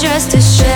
just a show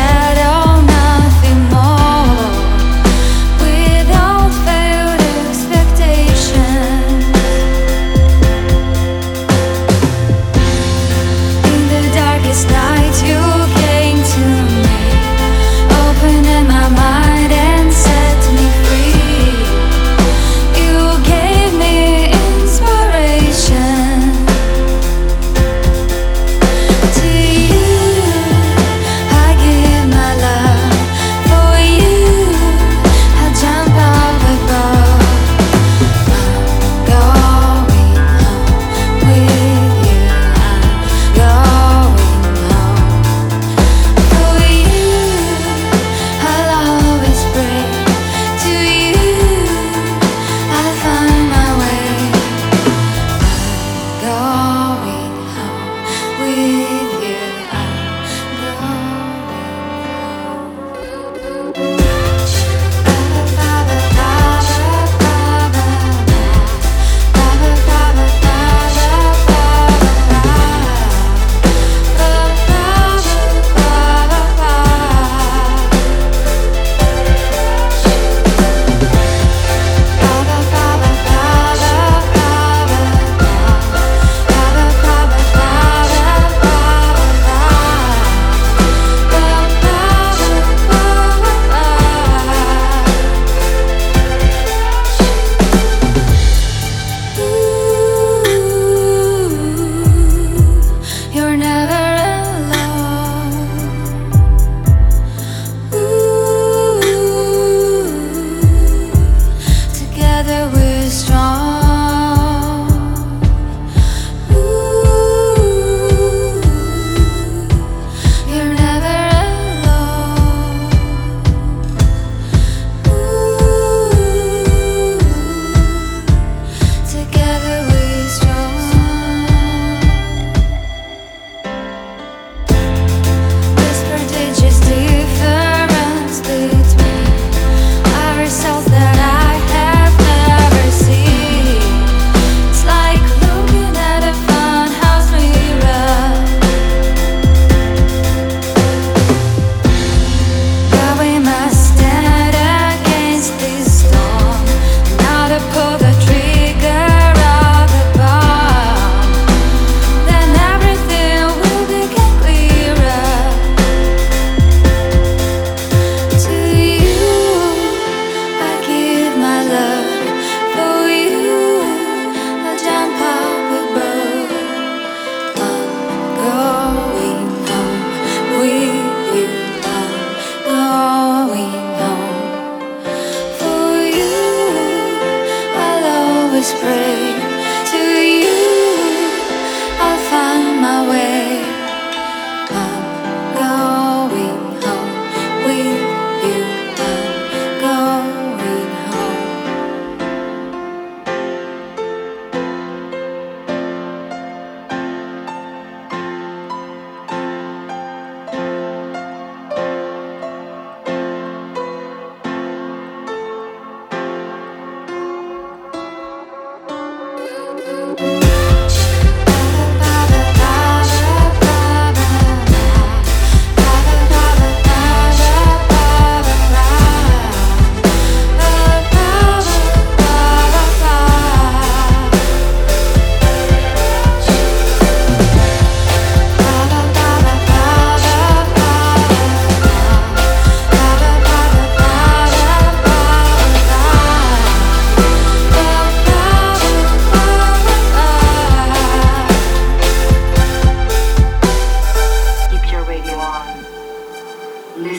always pray to you. I'll find my way.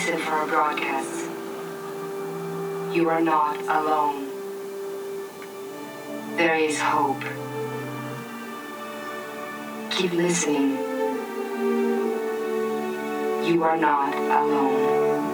Listen for our broadcasts. You are not alone. There is hope. Keep listening. You are not alone.